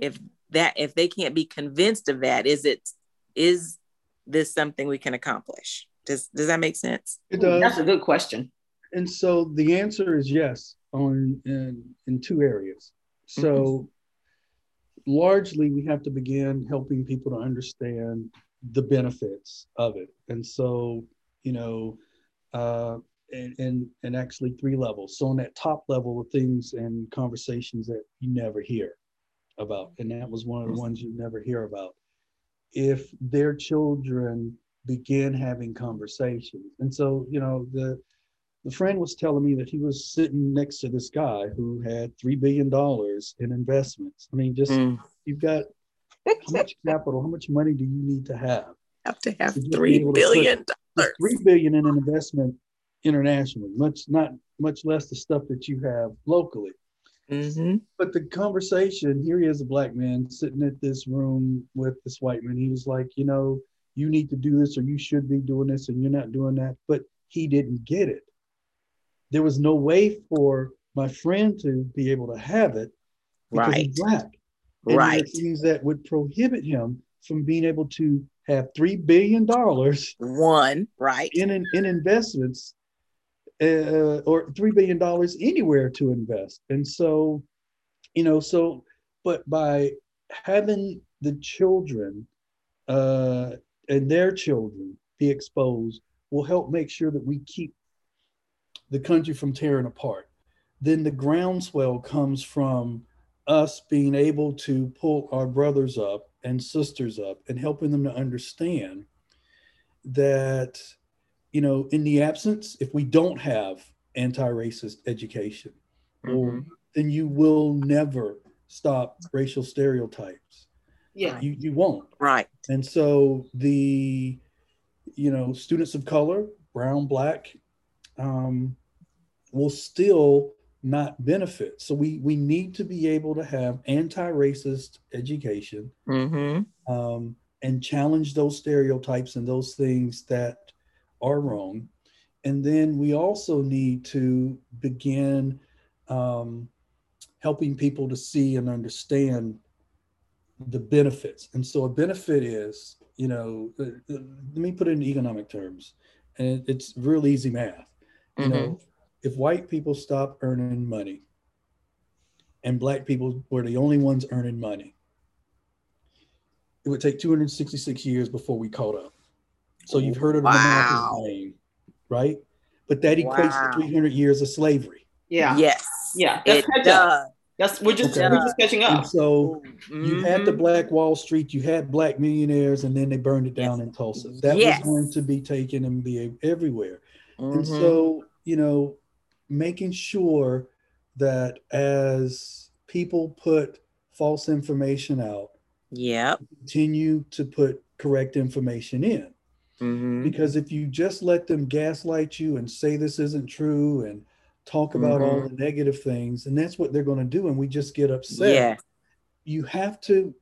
if that if they can't be convinced of that, is it is this something we can accomplish? Does does that make sense? It does. That's a good question. And so the answer is yes on in, in two areas. So mm-hmm. largely we have to begin helping people to understand the benefits of it. And so, you know, uh, and, and and actually three levels. So on that top level of things and conversations that you never hear about, and that was one of the ones you never hear about. If their children begin having conversations, and so you know the the friend was telling me that he was sitting next to this guy who had three billion dollars in investments. I mean, just mm. you've got [LAUGHS] how much capital, how much money do you need to have? Have to have three billion dollars. Three billion in an investment internationally, much not much less the stuff that you have locally. Mm-hmm. But the conversation here, he is a black man sitting at this room with this white man. He was like, you know, you need to do this or you should be doing this and you're not doing that. But he didn't get it. There was no way for my friend to be able to have it because right. he's black. And right. Things that would prohibit him from being able to have three billion dollars one right in in investments uh, or three billion dollars anywhere to invest. And so, you know, so but by having the children uh, and their children be exposed will help make sure that we keep the country from tearing apart. Then the groundswell comes from us being able to pull our brothers up and sisters up and helping them to understand that you know, in the absence, if we don't have anti-racist education, mm-hmm. or, then you will never stop racial stereotypes. Yeah, you you won't. Right. And so the, you know, students of color, brown, black, um, will still not benefit. So we we need to be able to have anti-racist education mm-hmm. um, and challenge those stereotypes and those things that are wrong. And then we also need to begin um, helping people to see and understand the benefits. And so a benefit is, you know, uh, uh, let me put it in economic terms, and it's real easy math. You mm-hmm. know, if white people stop earning money and black people were the only ones earning money, it would take 266 years before we caught up. So you've heard of wow. the name, right? But that equates wow. to 300 years of slavery. Yeah. Yes. Yeah. That's it does. That's we're just okay. we're just catching up. And so mm-hmm. you had the Black Wall Street, you had black millionaires, and then they burned it down yes. in Tulsa. That yes. was going to be taken and be everywhere. Mm-hmm. And so, you know, making sure that as people put false information out, yeah, continue to put correct information in. Mm-hmm. Because if you just let them gaslight you and say this isn't true and talk about mm-hmm. all the negative things, and that's what they're going to do, and we just get upset. Yeah. You have to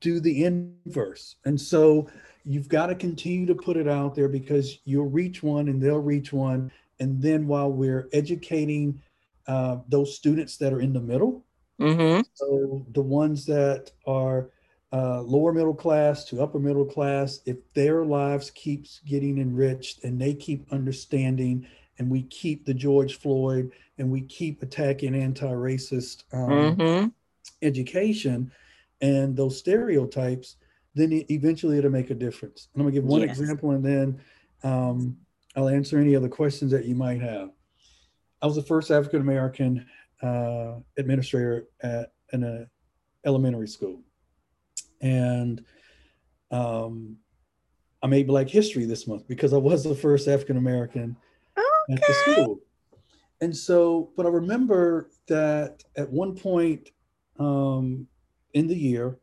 do the inverse. And so you've got to continue to put it out there because you'll reach one and they'll reach one. And then while we're educating uh, those students that are in the middle, mm-hmm. so the ones that are uh, lower middle class to upper middle class, if their lives keeps getting enriched and they keep understanding, and we keep the George Floyd and we keep attacking anti-racist um, mm-hmm. education and those stereotypes, then it, eventually it'll make a difference. And I'm gonna give one yes. example, and then um, I'll answer any other questions that you might have. I was the first African American uh, administrator at an elementary school and um, I made Black History this month because I was the first African American okay. at the school. And so, but I remember that at one point um, in the year,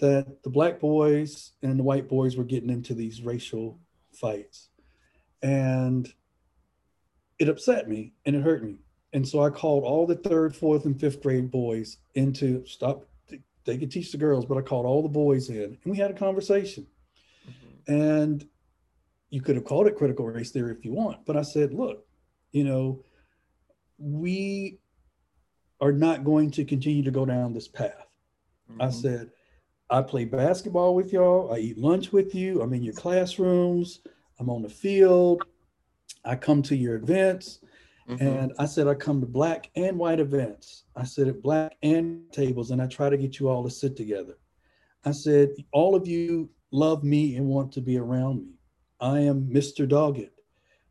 that the black boys and the white boys were getting into these racial fights, and it upset me and it hurt me. And so I called all the third, fourth, and fifth grade boys into stop they could teach the girls, but I called all the boys in and we had a conversation. Mm-hmm. And you could have called it critical race theory if you want, but I said, look, you know, we are not going to continue to go down this path. Mm-hmm. I said, I play basketball with y'all. I eat lunch with you. I'm in your classrooms. I'm on the field. I come to your events. Mm-hmm. And I said, I come to black and white events. I said, at black and tables, and I try to get you all to sit together. I said, all of you love me and want to be around me. I am Mr. Doggett.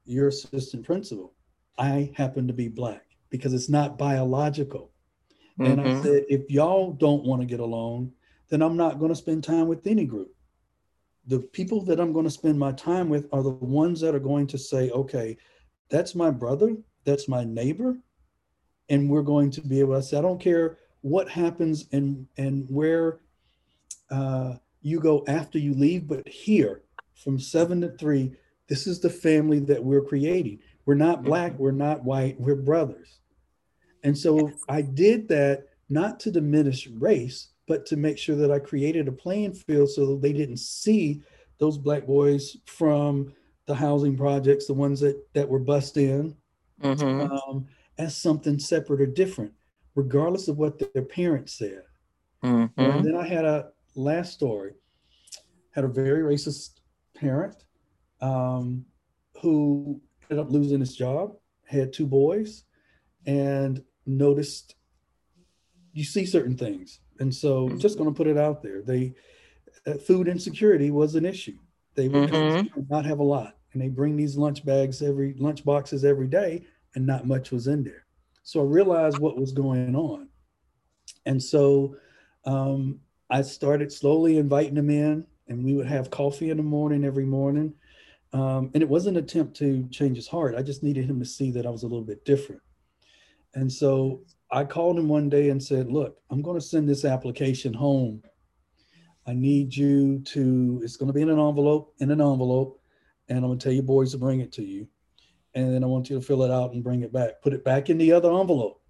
your assistant principal. I happen to be black because it's not biological. Mm-hmm. And I mm-hmm. said, if y'all don't want to get along, then I'm not going to spend time with any group. The people that I'm going to spend my time with are the ones that are going to say, okay, that's my brother, that's my neighbor, and we're going to be able to say, I don't care what happens and and where uh, you go after you leave, but here from seven to three, this is the family that we're creating. We're not black, mm-hmm. we're not white, we're brothers. And so yes. I did that not to diminish race, but to make sure that I created a playing field so that they didn't see those black boys from the housing projects, the ones that that were bust in, mm-hmm. um, as something separate or different, regardless of what their parents said. Mm-hmm. And then I had a last story, had a very racist parent um, who ended up losing his job, had two boys, and noticed you see certain things. And so mm-hmm. just going to put it out there. They uh, food insecurity was an issue. They would mm-hmm. not have a lot. And they bring these lunch bags every lunch boxes every day, and not much was in there. So I realized what was going on. And so um, I started slowly inviting them in, and we would have coffee in the morning every morning. Um, and it wasn't an attempt to change his heart. I just needed him to see that I was a little bit different. And so I called him one day and said, Look, I'm going to send this application home. I need you to, it's going to be in an envelope, in an envelope, and I'm going to tell your boys to bring it to you. And then I want you to fill it out and bring it back. Put it back in the other envelope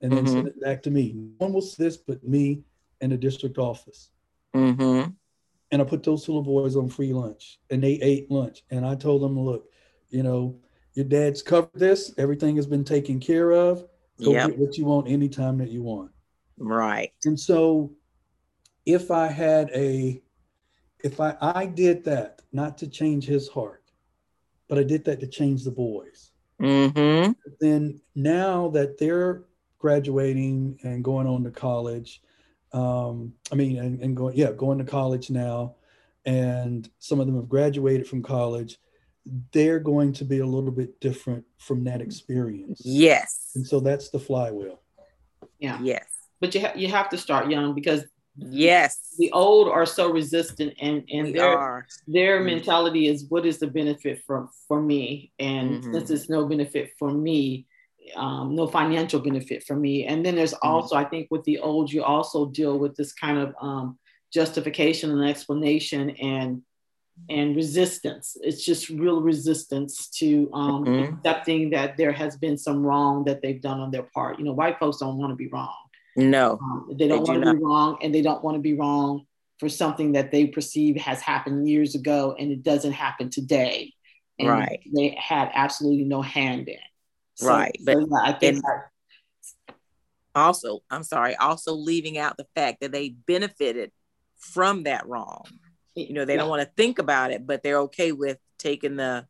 and then mm-hmm. send it back to me. No one will see this but me and the district office. Mm-hmm. And I put those two little boys on free lunch and they ate lunch. And I told them, look, you know, your dad's covered this. Everything has been taken care of. Go yep. get what you want anytime that you want. Right. And so if I had a, if I, I did that, not to change his heart, but I did that to change the boys. Mm-hmm. Then now that they're graduating and going on to college, um, I mean, and, and going, yeah, going to college now, and some of them have graduated from college. They're going to be a little bit different from that experience. Yes. And so that's the flywheel. Yeah. Yes. But you ha- you have to start young because yes, the old are so resistant, and and we their are. their mm-hmm. mentality is what is the benefit for for me, and mm-hmm. since it's no benefit for me, um, no financial benefit for me. And then there's mm-hmm. also, I think, with the old, you also deal with this kind of um, justification and explanation and and resistance. It's just real resistance to um, mm-hmm. accepting that there has been some wrong that they've done on their part. You know, white folks don't want to be wrong. No, um, they don't want to be wrong, and they don't want to be wrong for something that they perceive has happened years ago and it doesn't happen today. And right. They had absolutely no hand in. So, right. But so I think also, I'm sorry, also leaving out the fact that they benefited from that wrong. You know, they yeah. don't want to think about it, but they're okay with taking the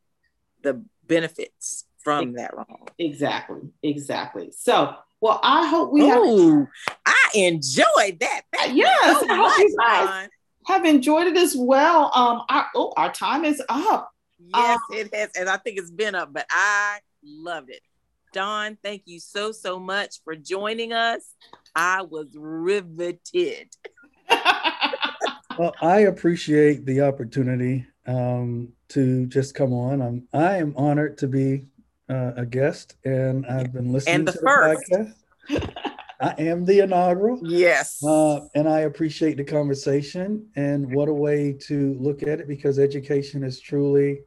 the benefits from that wrong. Exactly. Exactly. So well, I hope we Ooh, have. I enjoyed that. Thank yes, I hope you guys have enjoyed it as well. Um, our, oh, our time is up. Yes, um, it has, and I think it's been up, but I loved it. Don, thank you so, so much for joining us. I was riveted. [LAUGHS] well, I appreciate the opportunity um, to just come on. I'm I am honored to be uh, a guest, and I've been listening and the to first. the podcast. I am the inaugural. Yes. Uh, and I appreciate the conversation. And what a way to look at it because education is truly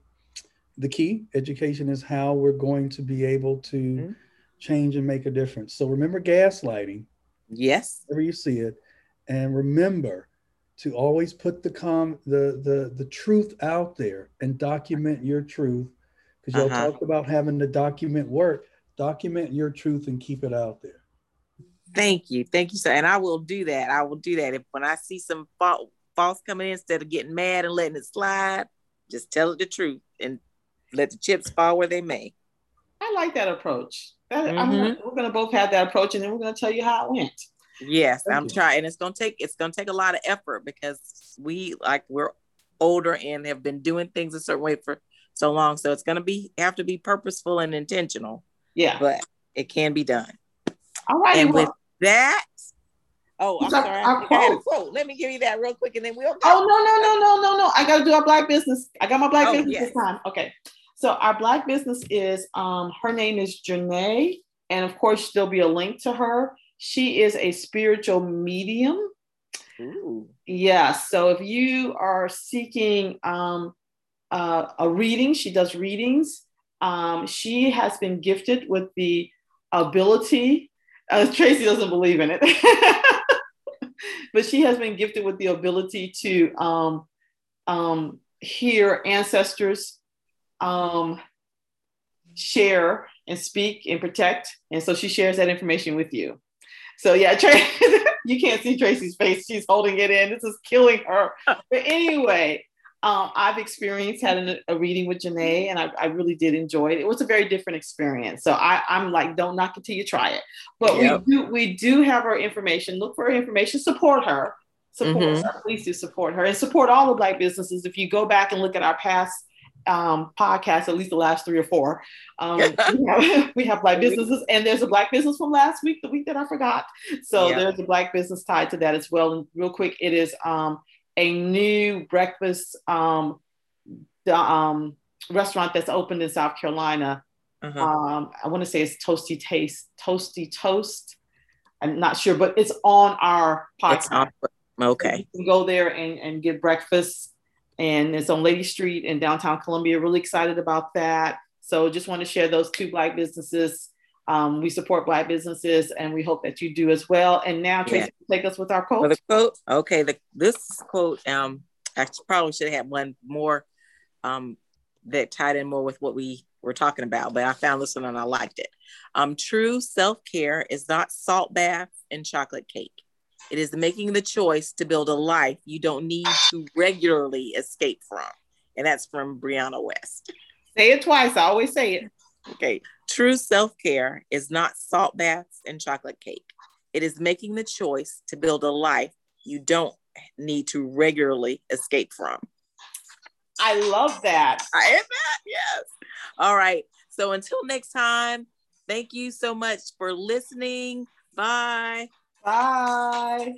the key. Education is how we're going to be able to mm-hmm. change and make a difference. So remember gaslighting. Yes. Whenever you see it. And remember to always put the com the the the truth out there and document your truth. Because y'all uh-huh. talked about having to document work. Document your truth and keep it out there. Thank you. Thank you, sir. And I will do that. I will do that. If when I see some false coming in, instead of getting mad and letting it slide, just tell it the truth and let the chips fall where they may. I like that approach. That, mm-hmm. gonna, we're gonna both have that approach, and then we're gonna tell you how it went. Yes, Thank I'm you. trying, and it's gonna take it's gonna take a lot of effort because we like we're older and have been doing things a certain way for so long. So it's gonna be have to be purposeful and intentional. Yeah. But it can be done. All right. And well, with that, oh, I'm sorry. our I think I had a quote? quote. Let me give you that real quick, and then we'll. Go. Oh no no no no no no! I got to do our black business. I got my black Oh, business yes. this time. Okay, so our black business is um her name is Janae, and of course there'll be a link to her. She is a spiritual medium. Ooh. Yeah. So if you are seeking um uh, a reading, she does readings. Um, she has been gifted with the ability. Uh, Tracy doesn't believe in it, [LAUGHS] but she has been gifted with the ability to um, um, hear ancestors um, share and speak and protect. And so she shares that information with you. So yeah, [LAUGHS] you can't see Tracy's face. She's holding it in. This is killing her. But anyway, um, I've experienced having a reading with Janae, and I, I, really did enjoy it. It was a very different experience. So I, am like, don't knock it till you try it. But Yep. we do we do have her information. Look for her information. Support her. Support Mhm. her. Please do support her and support all the Black businesses. If you go back and look at our past um, podcasts, at least the last three or four, um, [LAUGHS] we, have, we have Black businesses, and there's a Black business from last week, the week that I forgot. So Yeah. there's a Black business tied to that as well. And real quick, it is um, a new breakfast um, um, restaurant that's opened in South Carolina. Uh-huh. Um, I want to say it's Toasty Taste, Toasty Toast. I'm not sure, but it's on our It's podcast. on- okay. You can go there and, and get breakfast. And it's on Lady Street in downtown Columbia. Really excited about that. So just want to share those two Black businesses. Um, we support Black businesses and we hope that you do as well. And now, Tracy, take us with our quote. the quote, okay. The this quote, um, I probably should have had one more, um, that tied in more with what we were talking about, but I found this one and I liked it. Um, true self care is not salt baths and chocolate cake. It is making the choice to build a life you don't need to regularly escape from, and that's from Brianna Wiest. Say it twice. I always say it. Okay. True self care is not salt baths and chocolate cake. It is making the choice to build a life you don't need to regularly escape from. I love that. I am that. Yes. All right. So until next time, thank you so much for listening. Bye. Bye.